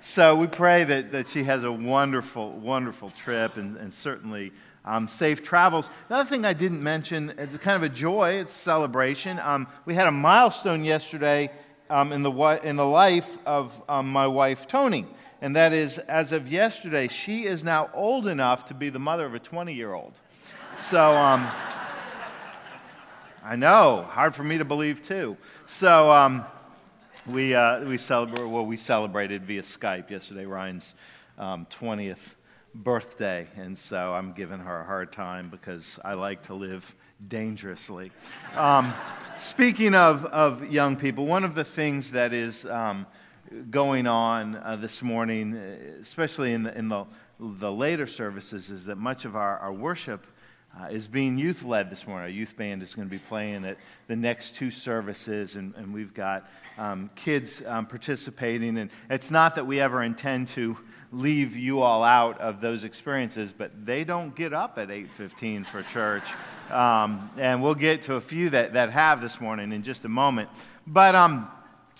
so we pray that, that she has a wonderful, wonderful trip and, and certainly um, safe travels. Another thing I didn't mention, it's kind of a joy, it's celebration. Um, we had a milestone yesterday um, in, the, in the life of um, my wife, Tony. And that is, as of yesterday, she is now old enough to be the mother of a 20 year old. So, um, I know, hard for me to believe too. So, um, we, uh, we, celebrate, well, we celebrated via Skype yesterday, Ryan's 20th birthday, and so I'm giving her a hard time because I like to live dangerously. Um, speaking of, of young people, one of the things that is um, going on uh, this morning, especially in the, in the, the later services, is that much of our, our worship uh, is being youth led this morning. Our youth band is going to be playing at the next two services, and, and we've got um, kids um, participating. And it's not that we ever intend to leave you all out of those experiences, but they don't get up at 8:15 for church. Um, and we'll get to a few that, that have this morning in just a moment. But um,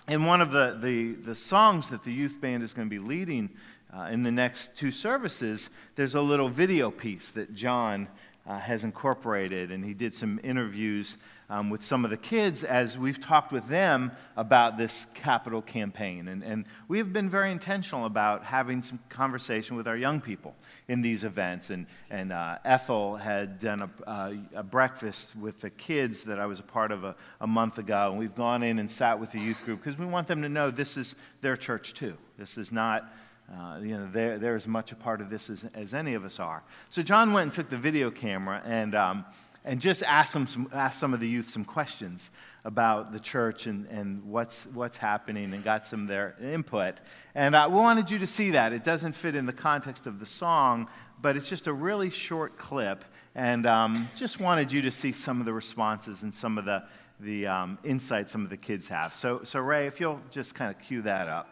in one of the, the, the songs that the youth band is going to be leading uh, in the next two services, there's a little video piece that John uh, has incorporated, and he did some interviews um, with some of the kids as we've talked with them about this capital campaign. And, and we have been very intentional about having some conversation with our young people in these events. And, and uh, Ethel had done a, uh, a, breakfast with the kids that I was a part of a, a month ago. And we've gone in and sat with the youth group because we want them to know this is their church too. This is not. Uh, you know, they're, they're as much a part of this as, as any of us are. So John went and took the video camera, and um, and just asked, them some, ask some of the youth some questions about the church and, and what's, what's happening and got some of their input. And uh, we wanted you to see that. It doesn't fit in the context of the song, but it's just a really short clip. And um, just wanted you to see some of the responses and some of the, the um, insights some of the kids have. So, so, Ray, if you'll just kind of cue that up.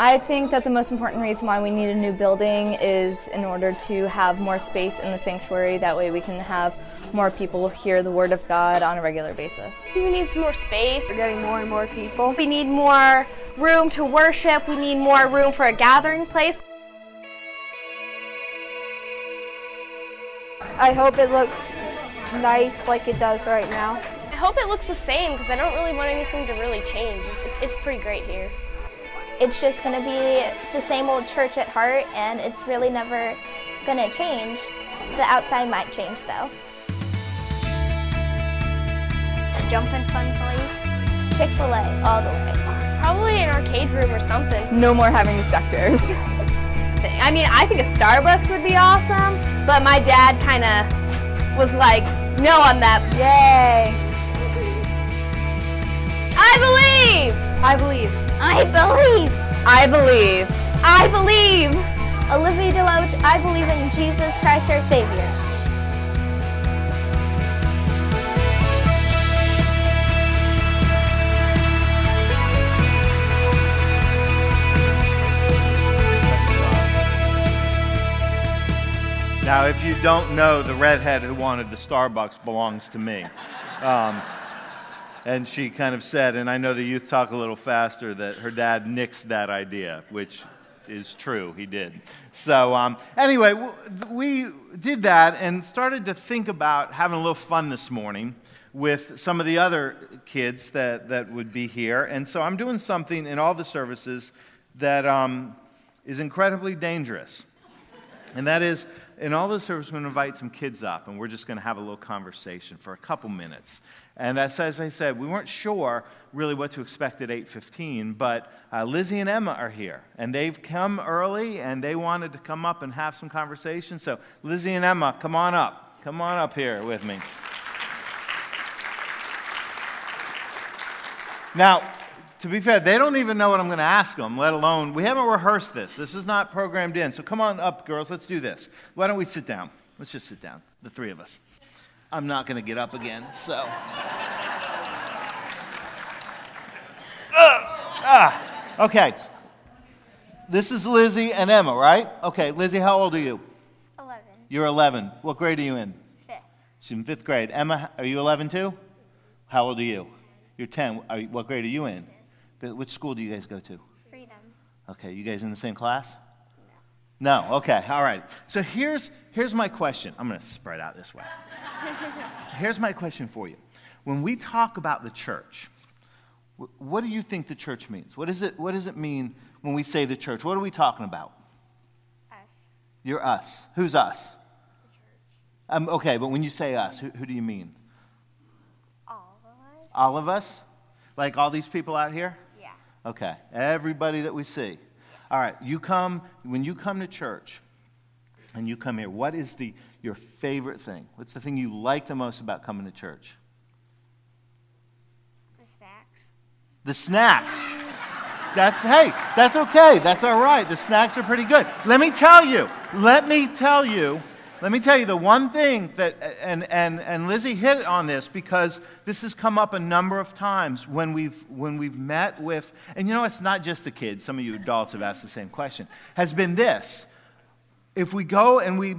I think that the most important reason why we need a new building is in order to have more space in the sanctuary. That way we can have more people hear the Word of God on a regular basis. We need some more space. We're getting more and more people. We need more room to worship. We need more room for a gathering place. I hope it looks nice like it does right now. I hope it looks the same because I don't really want anything to really change. It's, it's pretty great here it's just going to be the same old church at heart, and it's really never going to change. The outside might change, though. Jumping fun place. Chick fil A, all the way. Probably an arcade room or something. No more having stuck chairs. I mean, I think a Starbucks would be awesome, but my dad kind of was like, no on that. Yay! I believe! I believe. I believe. I believe. I believe. Olivia Deloach, I believe in Jesus Christ our Savior. Now, if you don't know, the redhead who wanted the Starbucks belongs to me. Um, and she kind of said, and I know the youth talk a little faster, that her dad nixed that idea, which is true. He did. So, um, anyway, we did that and started to think about having a little fun this morning with some of the other kids that, that would be here. And so I'm doing something in all the services that um, is incredibly dangerous. And that is, in all the services, we're going to invite some kids up, and we're just going to have a little conversation for a couple minutes. And as, as I said, we weren't sure really what to expect at 8:15, but uh, Lizzie and Emma are here, and they've come early, and they wanted to come up and have some conversation. So Lizzie and Emma, come on up, come on up here with me. Now, to be fair, they don't even know what I'm going to ask them, let alone, we haven't rehearsed this. This is not programmed in. So come on up, girls, let's do this. Why don't we sit down? Let's just sit down, the three of us. I'm not going to get up again, so. uh, ah, okay. This is Lizzie and Emma, right? Okay, Lizzie, how old are you? 11. You're 11. What grade are you in? Fifth. She's in fifth grade. Emma, are you 11 too? How old are you? You're 10. Are you, what grade are you in? Fifth. Which school do you guys go to? Freedom. Okay, you guys in the same class? No. No. Okay. All right. So here's here's my question. I'm going to spread out this way. here's my question for you. When we talk about the church, what do you think the church means? What, is it, what does it mean when we say the church? What are we talking about? Us. You're us. Who's us? The church. Um, okay, but when you say us, who, who do you mean? All of us? All of us? Like all these people out here? Yeah. Okay, everybody that we see. All right, you come, when you come to church and you come here, what is the, your favorite thing? What's the thing you like the most about coming to church? The snacks. The snacks. That's, hey, that's okay. That's all right. The snacks are pretty good. Let me tell you, let me tell you, let me tell you the one thing that, and, and, and Lizzie hit on this because this has come up a number of times when we've, when we've met with, and you know, it's not just the kids, some of you adults have asked the same question, has been this. If we go and we,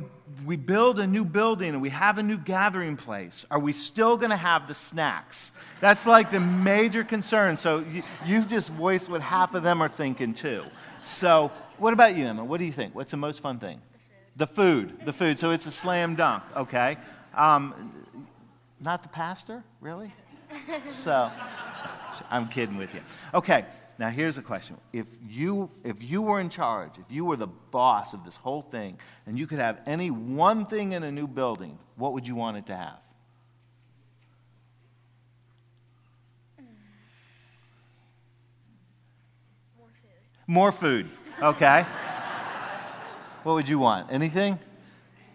we build a new building and we have a new gathering place, are we still going to have the snacks? That's like the major concern. So you, you've just voiced what half of them are thinking too. So, what about you, Emma? What do you think? What's the most fun thing? The food. The food. So it's a slam dunk, okay? Um, not the pastor, really? So, I'm kidding with you. Okay, now here's a question. If you, if you were in charge, if you were the boss of this whole thing, and you could have any one thing in a new building, what would you want it to have? More food. Okay. what would you want? Anything?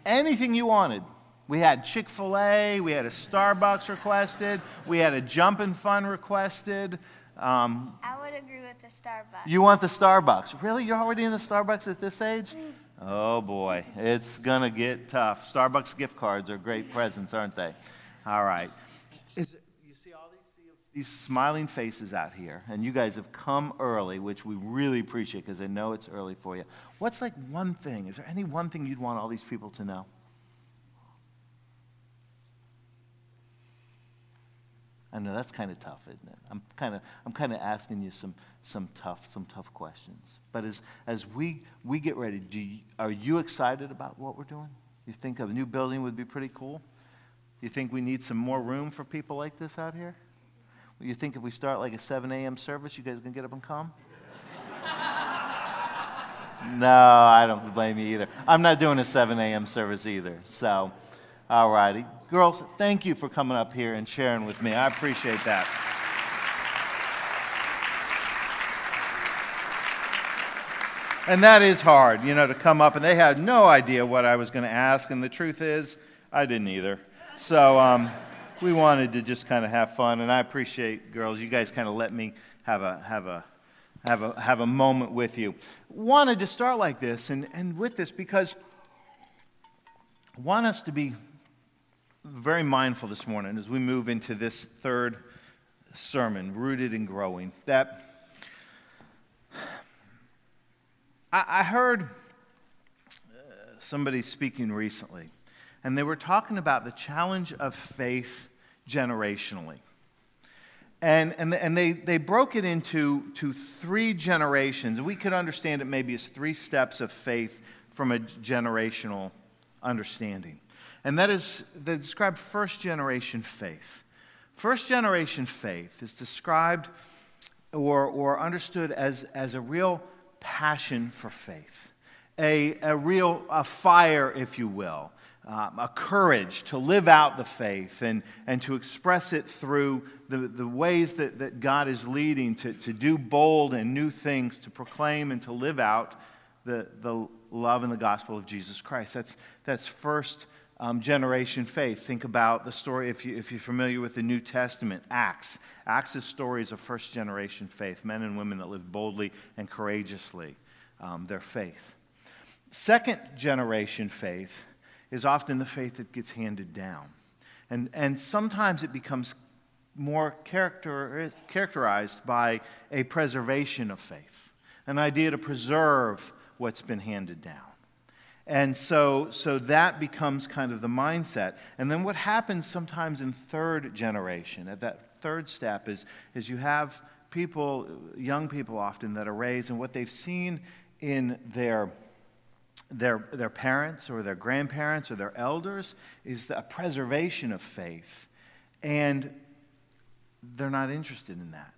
Anything you wanted. We had Chick fil A, we had a Starbucks requested, we had a jumping fun requested. Um, I would agree with the Starbucks. you want the Starbucks. Really? You're already in the Starbucks at this age? Oh boy, it's going to get tough. Starbucks gift cards are great presents, aren't they? All right. Is, you see all these, these smiling faces out here, and you guys have come early, which we really appreciate because I know it's early for you. What's like one thing? Is there any one thing you'd want all these people to know? I know that's kind of tough, isn't it? I'm kind of I'm kind of asking you some some tough some tough questions. But as as we we get ready, do you, are you excited about what we're doing? You think a new building would be pretty cool? You think we need some more room for people like this out here? You think if we start like a 7 a.m. service, you guys can get up and come? no, I don't blame you either. I'm not doing a 7 a.m. service either. So, all righty. Girls, thank you for coming up here and sharing with me. I appreciate that. And that is hard, you know, to come up, and they had no idea what I was going to ask, and the truth is, I didn't either. So um, we wanted to just kind of have fun, and I appreciate, girls, you guys kind of let me have a, have a, have a, have a moment with you. Wanted to start like this, and, and with this, because I want us to be very mindful this morning as we move into this third sermon, Rooted and Growing, that I, I heard uh, somebody speaking recently, and they were talking about the challenge of faith generationally. And, and, and they, they broke it into to three generations. We could understand it maybe as three steps of faith from a generational understanding. And that is, they describe first generation faith. First generation faith is described or, or understood as, as a real passion for faith, a, a real a fire, if you will, um, a courage to live out the faith and, and to express it through the, the ways that, that God is leading to, to do bold and new things, to proclaim and to live out the, the love and the gospel of Jesus Christ. That's, that's first um, generation faith. Think about the story, if, you, if you're familiar with the New Testament, Acts. Acts is stories of first generation faith, men and women that lived boldly and courageously um, their faith. Second generation faith is often the faith that gets handed down. And, and sometimes it becomes more character, characterized by a preservation of faith, an idea to preserve what's been handed down. And so, so that becomes kind of the mindset. And then what happens sometimes in third generation, at that third step, is, is you have people, young people often, that are raised and what they've seen in their, their, their parents or their grandparents or their elders is a preservation of faith. And they're not interested in that.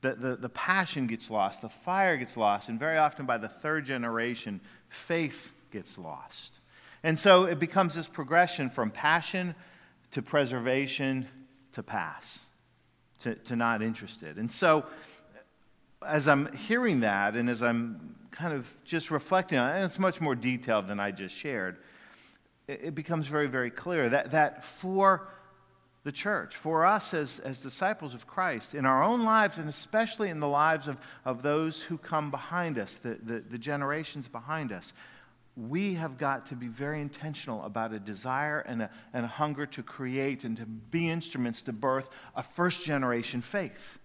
The, the, the passion gets lost, the fire gets lost, and very often by the third generation, faith gets lost. And so it becomes this progression from passion to preservation to pass, to, to not interested. And so as I'm hearing that and as I'm kind of just reflecting on it, and it's much more detailed than I just shared, it, becomes very, very clear that, that for the church, for us as, as disciples of Christ, in our own lives, and especially in the lives of, of those who come behind us, the, the, the generations behind us, we have got to be very intentional about a desire and a, and a hunger to create and to be instruments to birth a first generation faith.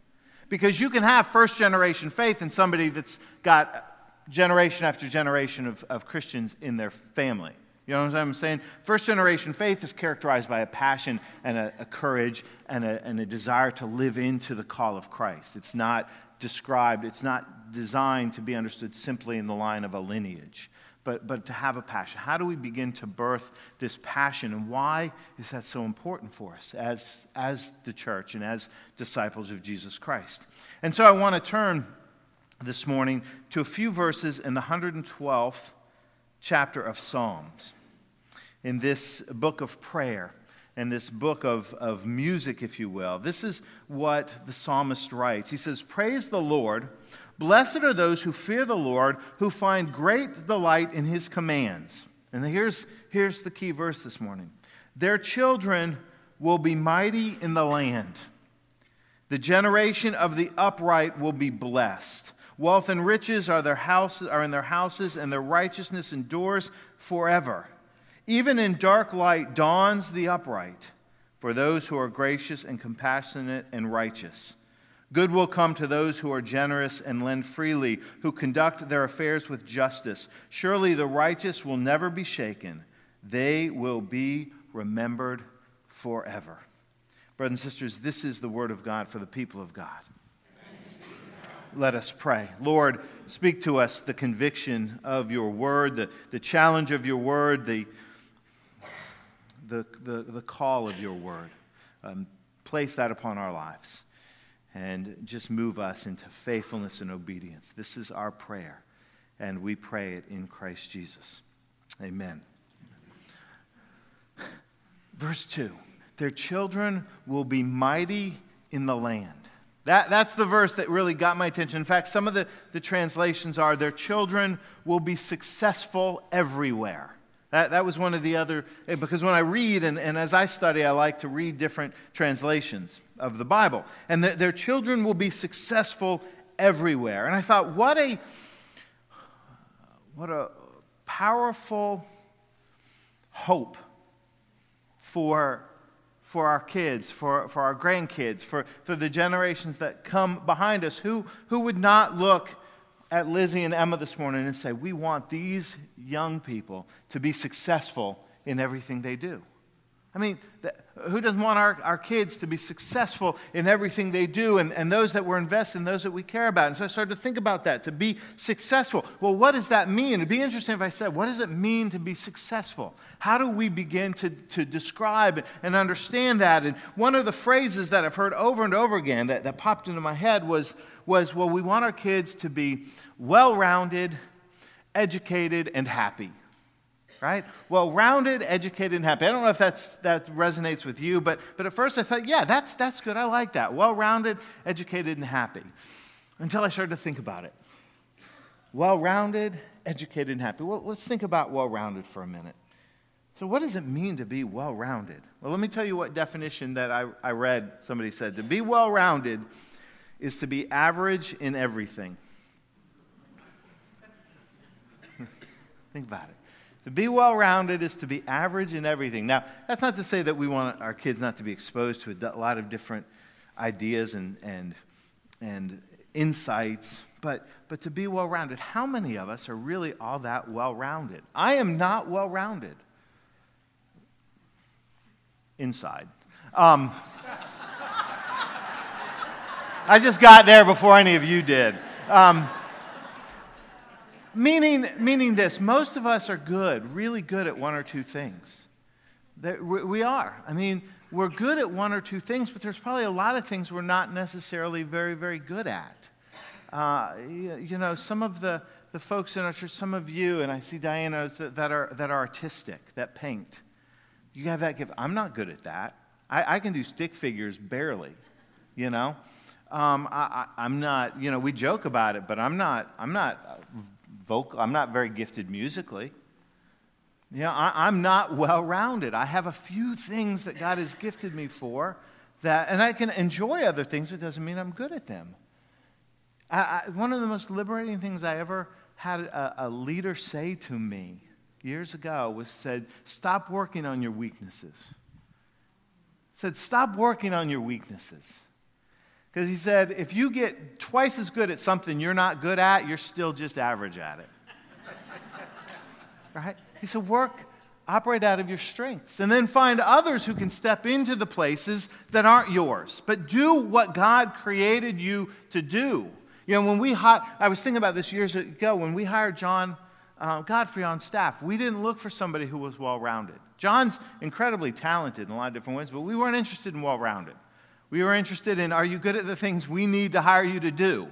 Because you can have first generation faith in somebody that's got generation after generation of, of Christians in their family. You know what I'm saying? First generation faith is characterized by a passion and a, a courage and a, and a desire to live into the call of Christ. It's not described, it's not designed to be understood simply in the line of a lineage, but, but to have a passion. How do we begin to birth this passion, and why is that so important for us as, as the church and as disciples of Jesus Christ? And so I want to turn this morning to a few verses in the 112th chapter of Psalms in this book of prayer and this book of, of music, if you will. This is what the psalmist writes. He says, Praise the Lord. Blessed are those who fear the Lord, who find great delight in his commands. And here's, here's the key verse this morning Their children will be mighty in the land. The generation of the upright will be blessed. Wealth and riches are, their houses, are in their houses, and their righteousness endures forever. Even in dark light dawns the upright for those who are gracious and compassionate and righteous. Good will come to those who are generous and lend freely, who conduct their affairs with justice. Surely the righteous will never be shaken, they will be remembered forever. Brothers and sisters, this is the word of God for the people of God. Let us pray. Lord, speak to us the conviction of your word, the, the challenge of your word, the the, the, the call of your word. Um, place that upon our lives and just move us into faithfulness and obedience. This is our prayer, and we pray it in Christ Jesus. Amen. Verse 2 Their children will be mighty in the land. That, that's the verse that really got my attention. In fact, some of the, the translations are Their children will be successful everywhere. That, that was one of the other, eh, because when I read and, and as I study, I like to read different translations of the Bible. And the, their children will be successful everywhere. And I thought, what a, what a powerful hope for, for our kids, for, for our grandkids, for, for the generations that come behind us who, who would not look at Lizzie and Emma this morning and say, We want these young people to be successful in everything they do. I mean, who doesn't want our, our kids to be successful in everything they do and, and those that we're invested in, those that we care about? And so I started to think about that, to be successful. Well, what does that mean? It'd be interesting if I said, what does it mean to be successful? How do we begin to, to describe and understand that? And one of the phrases that I've heard over and over again that, that popped into my head was, was, well, we want our kids to be well rounded, educated, and happy right? Well rounded, educated, and happy. I don't know if that's, that resonates with you, but, but at first I thought, yeah, that's, that's good. I like that. Well rounded, educated, and happy. Until I started to think about it. Well rounded, educated, and happy. Well, let's think about well rounded for a minute. So, what does it mean to be well rounded? Well, let me tell you what definition that I, I read somebody said. To be well rounded is to be average in everything. think about it. To be well rounded is to be average in everything. Now, that's not to say that we want our kids not to be exposed to a lot of different ideas and, and, and insights, but, but to be well rounded. How many of us are really all that well rounded? I am not well rounded inside. Um, I just got there before any of you did. Um, meaning, meaning this most of us are good, really good at one or two things. We are. I mean, we're good at one or two things, but there's probably a lot of things we're not necessarily very, very good at. Uh, you, know, some of the, the folks in our church, some of you, and I see Diana, that, that, are, that are artistic, that paint. You have that gift. I'm not good at that. I, I can do stick figures barely, you know. Um, I, am not, you know, we joke about it, but I'm not, I'm not vocal, I'm not very gifted musically. You know, I, am not well rounded. I have a few things that God has gifted me for that, and I can enjoy other things, but it doesn't mean I'm good at them. I, I, one of the most liberating things I ever had a, a leader say to me years ago was said, stop working on your weaknesses. Said, stop working on your weaknesses. Because he said, if you get twice as good at something you're not good at, you're still just average at it. right? He said, work, operate out of your strengths, and then find others who can step into the places that aren't yours. But do what God created you to do. You know, when we hired, I was thinking about this years ago, when we hired John uh, Godfrey on staff, we didn't look for somebody who was well rounded. John's incredibly talented in a lot of different ways, but we weren't interested in well rounded. We were interested in are you good at the things we need to hire you to do?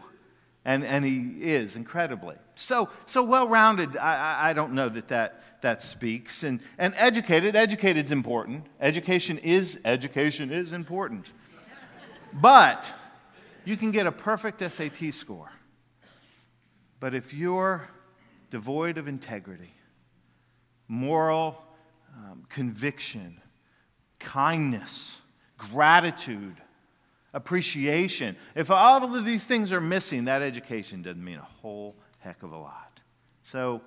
And, and he is incredibly. So, so well rounded, I, I don't know that, that that speaks. And, and educated, educated is important. Education is, education is important. But you can get a perfect SAT score. But if you're devoid of integrity, moral um, conviction, kindness, gratitude, appreciation. If all of these things are missing, that education doesn't mean a whole heck of a lot. So,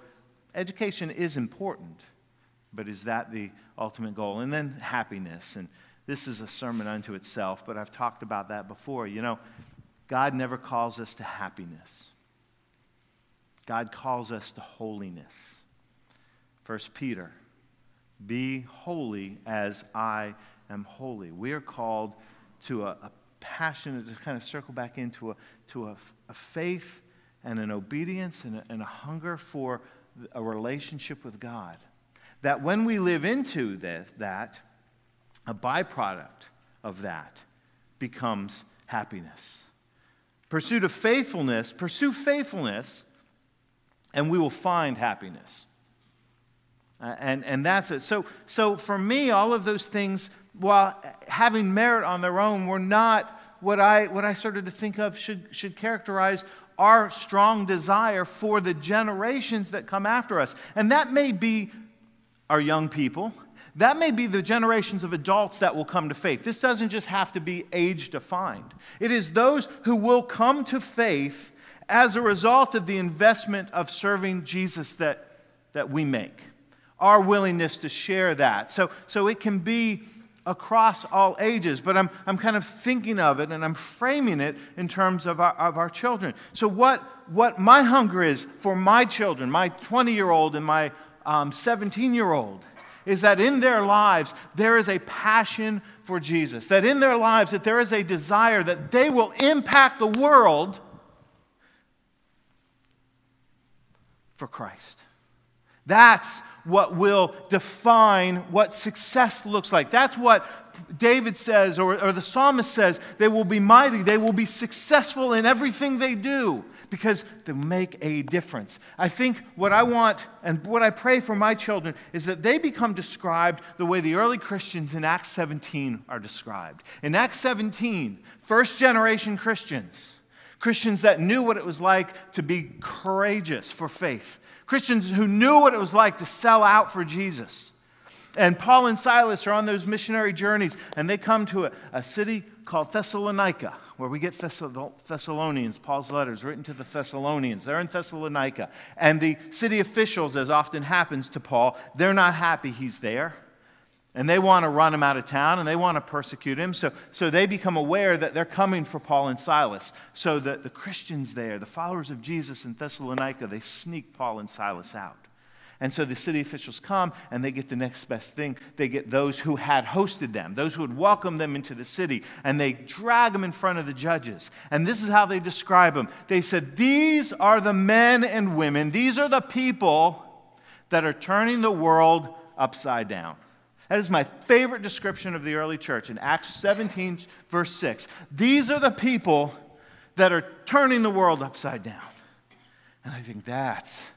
education is important, but is that the ultimate goal? And then happiness. And this is a sermon unto itself, but I've talked about that before. You know, God never calls us to happiness, God calls us to holiness. First Peter, be holy as I am holy. We are called to a, a passion to kind of circle back into a, to a, a faith and an obedience and a, and a hunger for a relationship with God. That when we live into this, that, a byproduct of that becomes happiness. Pursuit of faithfulness, pursue faithfulness, and we will find happiness. Uh, and, and that's it. So, so for me, all of those things, while having merit on their own, were not what I, what I started to think of should, should characterize our strong desire for the generations that come after us. And that may be our young people. That may be the generations of adults that will come to faith. This doesn't just have to be age defined. It is those who will come to faith as a result of the investment of serving Jesus that, that we make, our willingness to share that. So, so it can be across all ages, but I'm, I'm kind of thinking of it and I'm framing it in terms of our, of our children. So, what, what my hunger is for my children, my 20 year old and my 17 um, year old, is that in their lives there is a passion for Jesus, that in their lives that there is a desire that they will impact the world for Christ. That's what will define what success looks like. That's what David says, or, or, the psalmist says. They will be mighty, they will be successful in everything they do because they make a difference. I think what I want and what I pray for my children is that they become described the way the early Christians in Acts 17 are described. In Acts 17, first generation Christians, Christians that knew what it was like to be courageous for faith Christians who knew what it was like to sell out for Jesus. And Paul and Silas are on those missionary journeys, and they come to a, a city called Thessalonica, where we get Thessalonians, Paul's letters written to the Thessalonians. They're in Thessalonica. And the city officials, as often happens to Paul, they're not happy he's there and they want to run him out of town and they want to persecute him. So, so they become aware that they're coming for Paul and Silas. So the, the Christians there, the followers of Jesus in Thessalonica, they sneak Paul and Silas out. And so the city officials come and they get the next best thing. They get those who had hosted them, those who had welcomed them into the city, and they drag them in front of the judges. And this is how they describe them. They said, These are the men and women, these are the people that are turning the world upside down. That is my favorite description of the early church in Acts 17, verse 6. These are the people that are turning the world upside down. And I think that's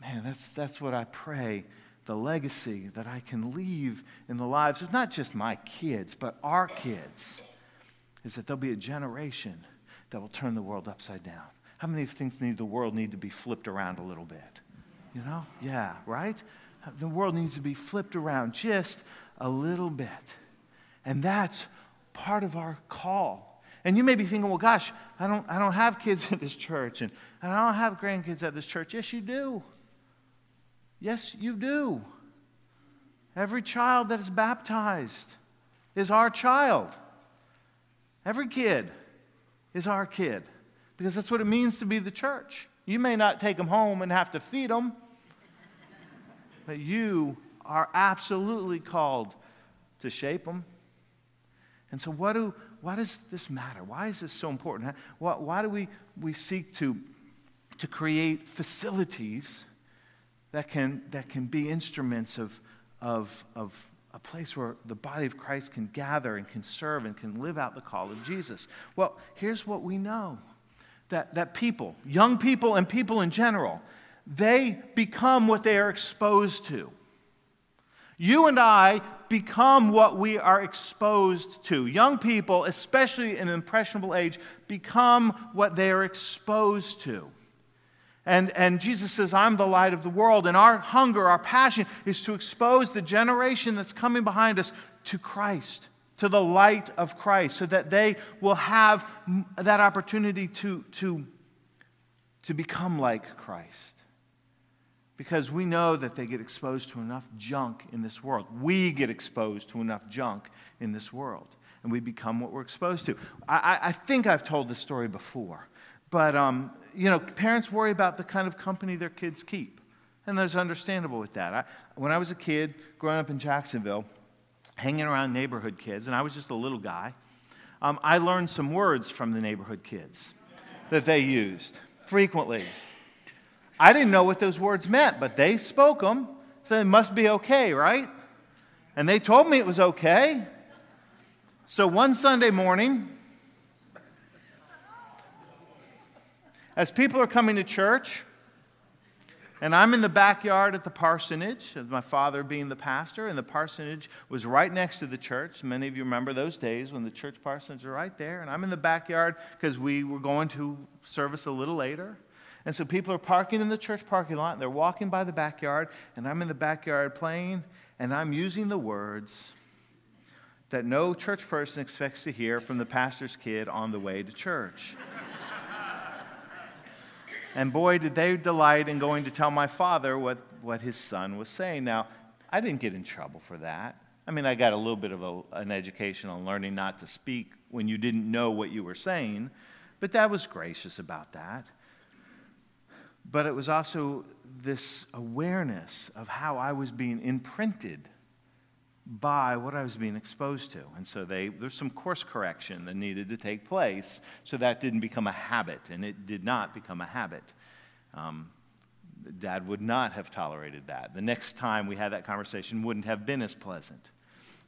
Man, that's, that's what I pray the legacy that I can leave in the lives of not just my kids, but our kids, is that there'll be a generation that will turn the world upside down. How many things need the world need to be flipped around a little bit? You know? Yeah, right? The world needs to be flipped around just a little bit. And that's part of our call. And you may be thinking, well, gosh, I don't, I don't have kids at this church and, and I don't have grandkids at this church. Yes, you do. Yes, you do. Every child that is baptized is our child. Every kid is our kid because that's what it means to be the church. You may not take them home and have to feed them, but you are absolutely called to shape them. And so, what do, why does this matter? Why is this so important? Why, why do we, we seek to, to create facilities that can, that can be instruments of, of, of a place where the body of Christ can gather and can serve and can live out the call of Jesus. Well, here's what we know that, that people, young people and people in general, they become what they are exposed to. You and I become what we are exposed to. Young people, especially in an impressionable age, become what they are exposed to. And, and Jesus says, I'm the light of the world. And our hunger, our passion is to expose the generation that's coming behind us to Christ, to the light of Christ, so that they will have that opportunity to, to, to become like Christ. Because we know that they get exposed to enough junk in this world. We get exposed to enough junk in this world. And we become what we're exposed to. I, I think I've told this story before. But, um, you know, parents worry about the kind of company their kids keep. And that's understandable with that. I, when I was a kid growing up in Jacksonville, hanging around neighborhood kids, and I was just a little guy, um, I learned some words from the neighborhood kids that they used frequently. I didn't know what those words meant, but they spoke them, so it must be okay, right? And they told me it was okay. So one Sunday morning, As people are coming to church, and I'm in the backyard at the parsonage, my father being the pastor, and the parsonage was right next to the church. Many of you remember those days when the church parsonage was right there. And I'm in the backyard because we were going to service a little later. And so people are parking in the church parking lot, and they're walking by the backyard, and I'm in the backyard playing, and I'm using the words that no church person expects to hear from the pastor's kid on the way to church. And boy, did they delight in going to tell my father what, what his son was saying. Now, I didn't get in trouble for that. I mean, I got a little bit of a, an education on learning not to speak when you didn't know what you were saying, but Dad was gracious about that. But it was also this awareness of how I was being imprinted by what I was being exposed to. And so they, there's some course correction that needed to take place so that didn't become a habit, and it did not become a habit. Um, Dad would not have tolerated that. The next time we had that conversation wouldn't have been as pleasant.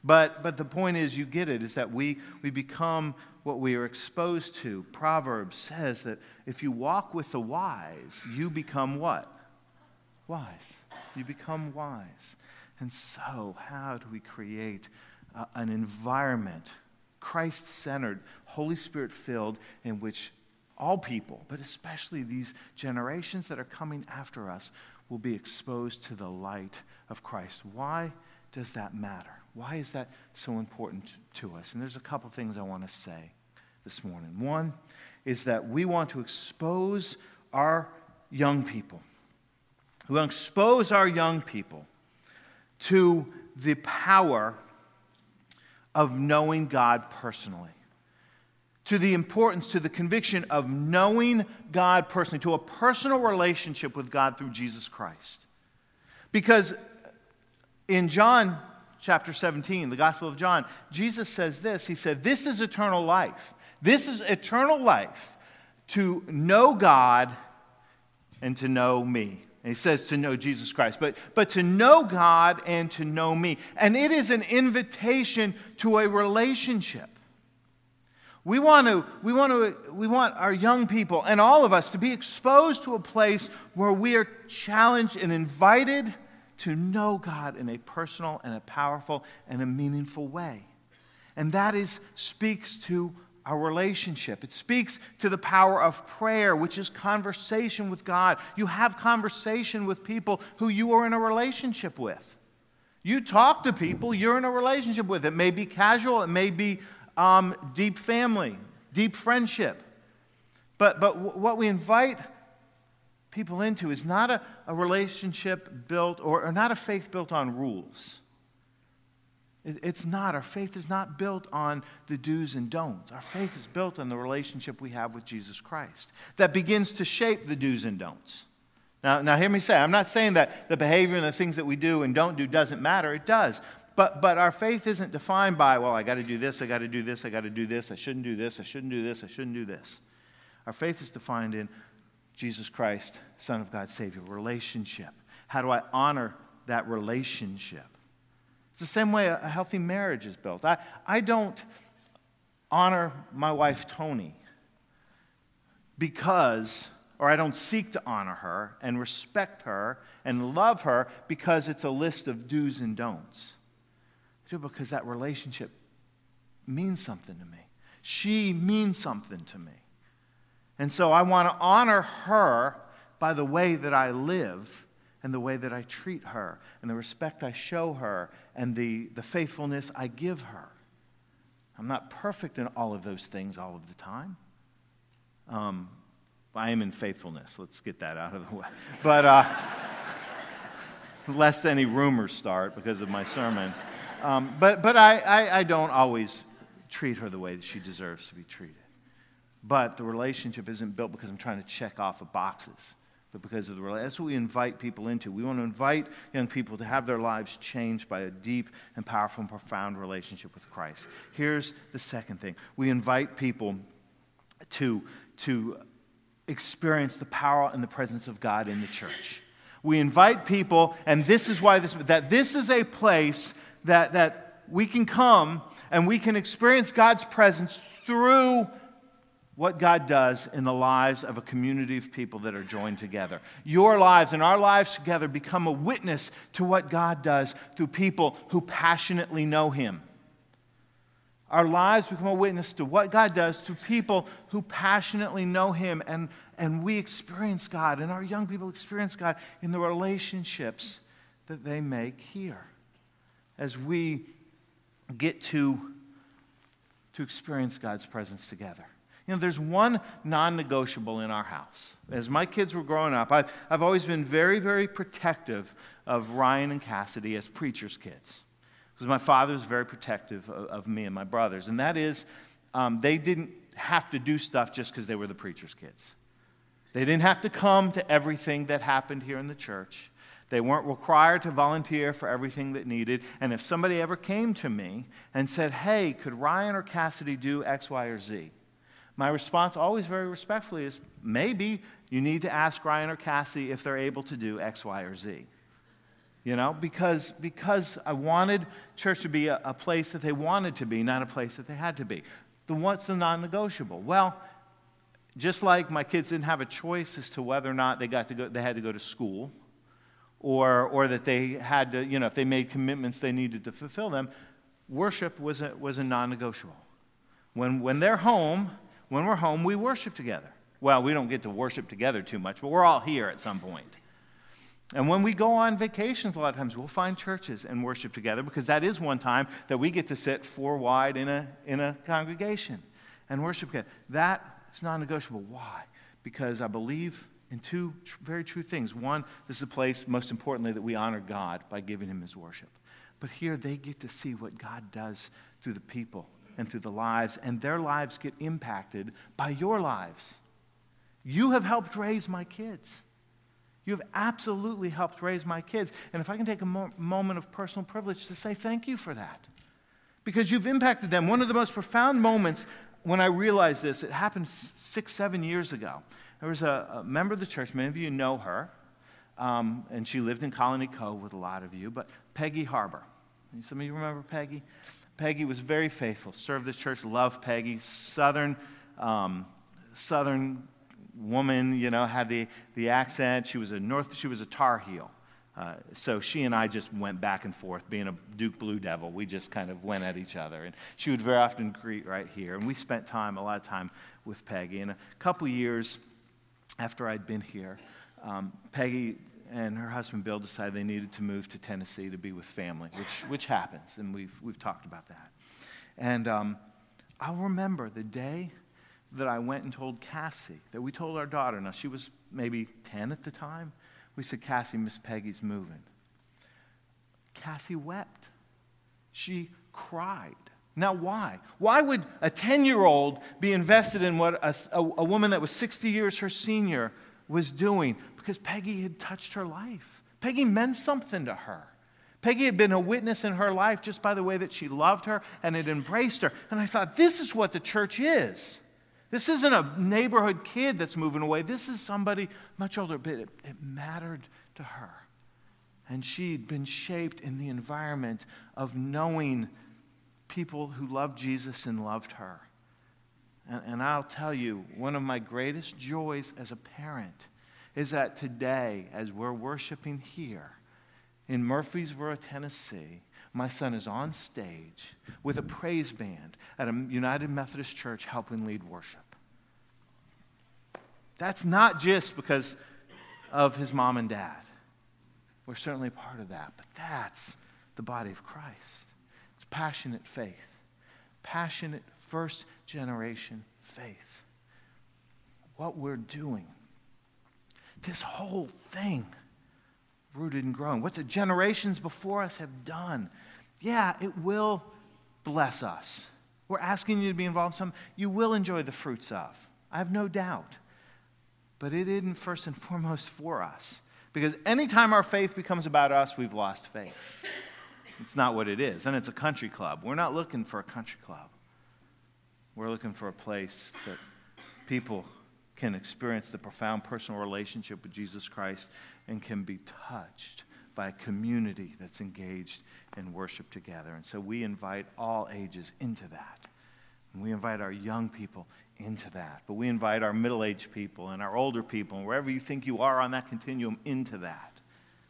But, but the point is, you get it, is that we, we become what we are exposed to. Proverbs says that if you walk with the wise, you become what? Wise. You become wise. And so, how do we create uh, an environment, Christ centered, Holy Spirit filled, in which all people, but especially these generations that are coming after us, will be exposed to the light of Christ? Why does that matter? Why is that so important to us? And there's a couple things I want to say this morning. One is that we want to expose our young people. We want to expose our young people to the power of knowing God personally, to the importance, to the conviction of knowing God personally, to a personal relationship with God through Jesus Christ. Because in John chapter 17, the Gospel of John, Jesus says this He said, This is eternal life. This is eternal life to know God and to know me. And he says to know Jesus Christ, but, but to know God and to know me. And it is an invitation to a relationship. We want, to, we, want to, we want our young people and all of us to be exposed to a place where we are challenged and invited to know God in a personal and a powerful and a meaningful way. And that is, speaks to our relationship. It speaks to the power of prayer, which is conversation with God. You have conversation with people who you are in a relationship with. You talk to people you're in a relationship with. It may be casual, it may be um, deep family, deep friendship. But, but what we invite people into is not a, a relationship built or, or not a faith built on rules. It's not. Our faith is not built on the do's and don'ts. Our faith is built on the relationship we have with Jesus Christ that begins to shape the do's and don'ts. Now, now hear me say, I'm not saying that the behavior and the things that we do and don't do doesn't matter. It does. But, but our faith isn't defined by, well, I got to do this, I got to do this, I got to do this, I shouldn't do this, I shouldn't do this, I shouldn't do this. Our faith is defined in Jesus Christ, Son of God, Savior, relationship. How do I honor that relationship? It's the same way a healthy marriage is built. I, I don't honor my wife, Tony, because, or I don't seek to honor her and respect her and love her because it's a list of do's and don'ts. I do because that relationship means something to me. She means something to me. And so I want to honor her by the way that I live and the way that I treat her and the respect I show her and the, the faithfulness I give her. I'm not perfect in all of those things all of the time. Um, I am in faithfulness. Let's get that out of the way. But uh, lest any rumors start because of my sermon. Um, but but I, I, I don't always treat her the way that she deserves to be treated. But the relationship isn't built because I'm trying to check off of boxes but because of the relationship. That's what we invite people into. We want to invite young people to have their lives changed by a deep and powerful and profound relationship with Christ. Here's the second thing we invite people to, to experience the power and the presence of God in the church. We invite people, and this is why this, that this is a place that, that we can come and we can experience God's presence through what God does in the lives of a community of people that are joined together. Your lives and our lives together become a witness to what God does through people who passionately know Him. Our lives become a witness to what God does through people who passionately know Him, and, and we experience God, and our young people experience God in the relationships that they make here. As we get to, to experience God's presence together. You know, there's one non negotiable in our house. As my kids were growing up, I've, I've always been very, very protective of Ryan and Cassidy as preacher's kids. Because my father was very protective of, of, me and my brothers. And that is, um, they didn't have to do stuff just because they were the preacher's kids. They didn't have to come to everything that happened here in the church. They weren't required to volunteer for everything that needed. And if somebody ever came to me and said, hey, could Ryan or Cassidy do X, Y, or Z? My response, always very respectfully, is maybe you need to ask Ryan or Cassie if they're able to do X, Y, or Z. You know, because, because I wanted church to be a, a place that they wanted to be, not a place that they had to be. The what's the non negotiable? Well, just like my kids didn't have a choice as to whether or not they, got to go, they had to go to school or, or that they had to, you know, if they made commitments, they needed to fulfill them, worship was a, was a non negotiable. When, when they're home, when we're home, we worship together. Well, we don't get to worship together too much, but we're all here at some point. And when we go on vacations, a lot of times we'll find churches and worship together because that is one time that we get to sit four wide in a, in a congregation and worship together. That is non negotiable. Why? Because I believe in two very true things. One, this is a place, most importantly, that we honor God by giving Him His worship. But here they get to see what God does through the people and through the lives, and their lives get impacted by your lives. You have helped raise my kids. You have absolutely helped raise my kids. And if I can take a mo- moment of personal privilege to say thank you for that, because you've impacted them. One of the most profound moments when I realized this, it happened six, seven years ago. There was a, a member of the church, many of you know her, um, and she lived in Colony Cove with a lot of you, but Peggy Harbor. Some of you remember Peggy? Peggy was very faithful, served the church, loved Peggy. Southern, um, Southern woman, you know, had the, the accent. She was a North, she was a Tar Heel. Uh, so she and I just went back and forth, being a Duke Blue Devil. We just kind of went at each other. And she would very often greet right here. And we spent time, a lot of time with Peggy. And a couple years after I'd been here, um, Peggy and her husband Bill decided they needed to move to Tennessee to be with family, which, which happens. And we've, we've talked about that. And um, I'll remember the day that I went and told Cassie, that we told our daughter. Now, she was maybe 10 at the time. We said, Cassie, Miss Peggy's moving. Cassie wept. She cried. Now, why? Why would a 10 year old be invested in what a, a, a, woman that was 60 years her senior was doing? Because Peggy had touched her life. Peggy meant something to her. Peggy had been a witness in her life just by the way that she loved her and had embraced her. And I thought, this is what the church is. This isn't a neighborhood kid that's moving away. This is somebody much older, but it, it mattered to her. And she'd been shaped in the environment of knowing people who loved Jesus and loved her. And, and I'll tell you, one of my greatest joys as a parent is that today, as we're worshiping here in Murfreesboro, Tennessee, my son is on stage with a praise band at a United Methodist Church helping lead worship. That's not just because of his mom and dad. We're certainly part of that, but that's the body of Christ. It's passionate faith, passionate first generation faith. What we're doing, this whole thing rooted and growing. What the generations before us have done, yeah, it will bless us. We're asking you to be involved in some you will enjoy the fruits of. I have no doubt. But it isn't first and foremost for us. Because anytime our faith becomes about us, we've lost faith. It's not what it is. And it's a country club. We're not looking for a country club. We're looking for a place that people can experience the profound personal relationship with Jesus Christ and can be touched by a community that's engaged in worship together. And so we invite all ages into that. And we invite our young people into that. But we invite our middle aged people and our older people, and wherever you think you are on that continuum, into that.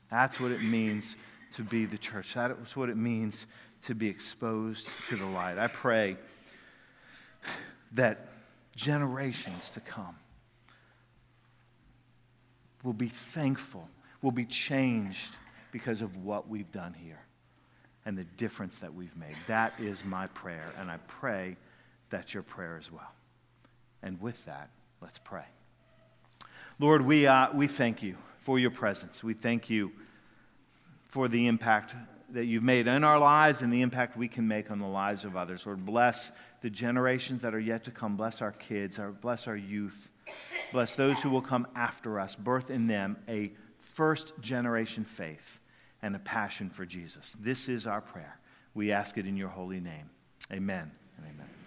That's what it means to be the church. That's what it means to be exposed to the light. I pray that generations to come will be thankful, will be changed because of what we've done here and the difference that we've made. That is my prayer, and I pray that's your prayer as well. And with that, let's pray. Lord, we, uh, we thank you for your presence. We thank you for the impact that you've made in our lives and the impact we can make on the lives of others. Lord, bless the generations that are yet to come. Bless our kids, our, bless our youth. Bless those who will come after us. Birth in them a first generation faith and a passion for Jesus. This is our prayer. We ask it in your holy name. Amen and amen.